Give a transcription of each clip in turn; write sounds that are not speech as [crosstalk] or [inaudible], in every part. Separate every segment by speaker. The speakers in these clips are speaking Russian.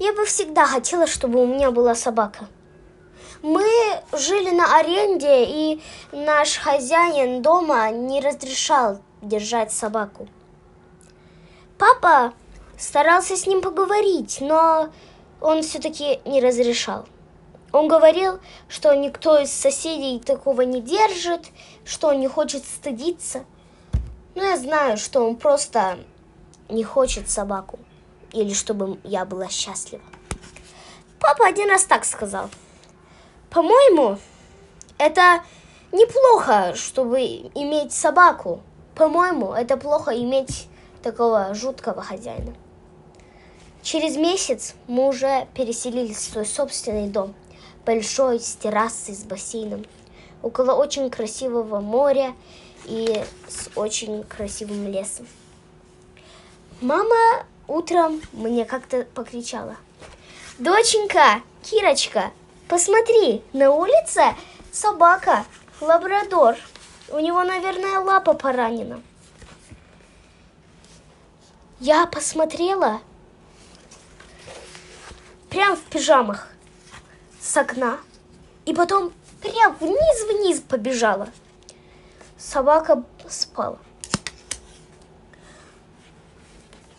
Speaker 1: Я бы всегда хотела, чтобы у меня была собака. Мы жили на аренде, и наш хозяин дома не разрешал держать собаку. Папа старался с ним поговорить, но он все-таки не разрешал. Он говорил, что никто из соседей такого не держит, что он не хочет стыдиться. Но я знаю, что он просто не хочет собаку. Или чтобы я была счастлива. Папа один раз так сказал. По-моему, это неплохо, чтобы иметь собаку. По-моему, это плохо иметь такого жуткого хозяина. Через месяц мы уже переселились в свой собственный дом. Большой, с террасой, с бассейном. Около очень красивого моря и с очень красивым лесом. Мама утром мне как-то покричала. Доченька, Кирочка, посмотри, на улице собака, лабрадор. У него, наверное, лапа поранена. Я посмотрела прям в пижамах с окна. И потом прям вниз-вниз побежала. Собака спала.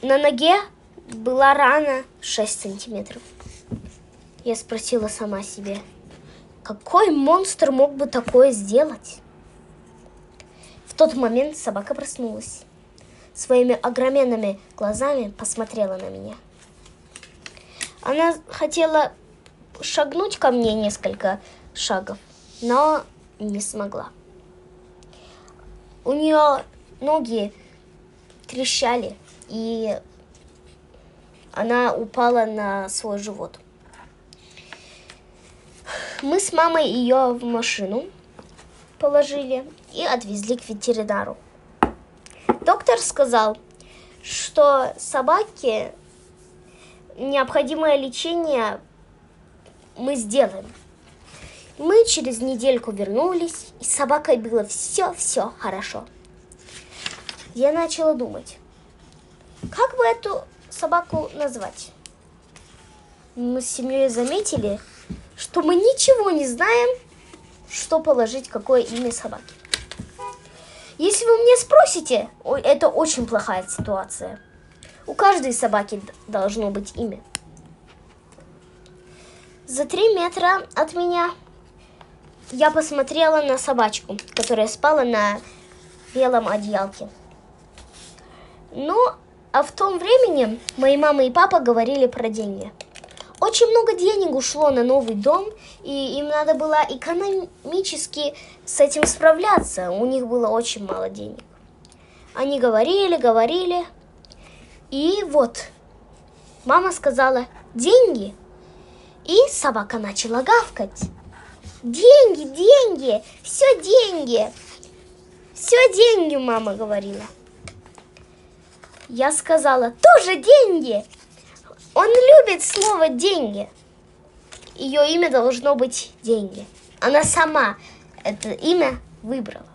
Speaker 1: На ноге была рана 6 сантиметров. Я спросила сама себе, какой монстр мог бы такое сделать? В тот момент собака проснулась. Своими огроменными глазами посмотрела на меня. Она хотела шагнуть ко мне несколько шагов, но не смогла. У нее ноги трещали, и она упала на свой живот. Мы с мамой ее в машину положили и отвезли к ветеринару. Доктор сказал, что собаке необходимое лечение мы сделаем. Мы через недельку вернулись, и с собакой было все-все хорошо. Я начала думать, как бы эту собаку назвать? Мы с семьей заметили, что мы ничего не знаем, что положить, какое имя собаки. Если вы мне спросите, это очень плохая ситуация. У каждой собаки должно быть имя. За три метра от меня я посмотрела на собачку, которая спала на белом одеялке. Ну, а в том времени мои мама и папа говорили про деньги. Очень много денег ушло на новый дом, и им надо было экономически с этим справляться. У них было очень мало денег. Они говорили, говорили. И вот, мама сказала, деньги – и собака начала гавкать. Деньги, деньги, все деньги. Все деньги, мама говорила. Я сказала, тоже деньги. Он любит слово деньги. Ее имя должно быть деньги. Она сама это имя выбрала.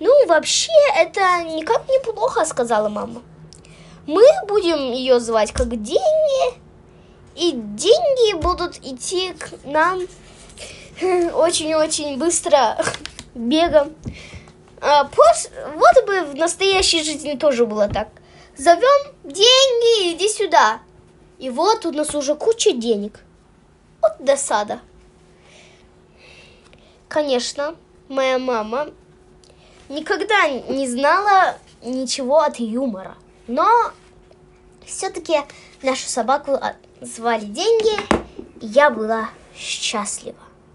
Speaker 1: Ну, вообще, это никак неплохо, сказала мама. Мы будем ее звать как деньги и деньги будут идти к нам [laughs] очень-очень быстро, [laughs] бегом. А, пос... Вот бы в настоящей жизни тоже было так. Зовем деньги, иди сюда. И вот у нас уже куча денег. Вот досада. Конечно, моя мама никогда не знала ничего от юмора. Но все-таки нашу собаку звали деньги, и я была счастлива.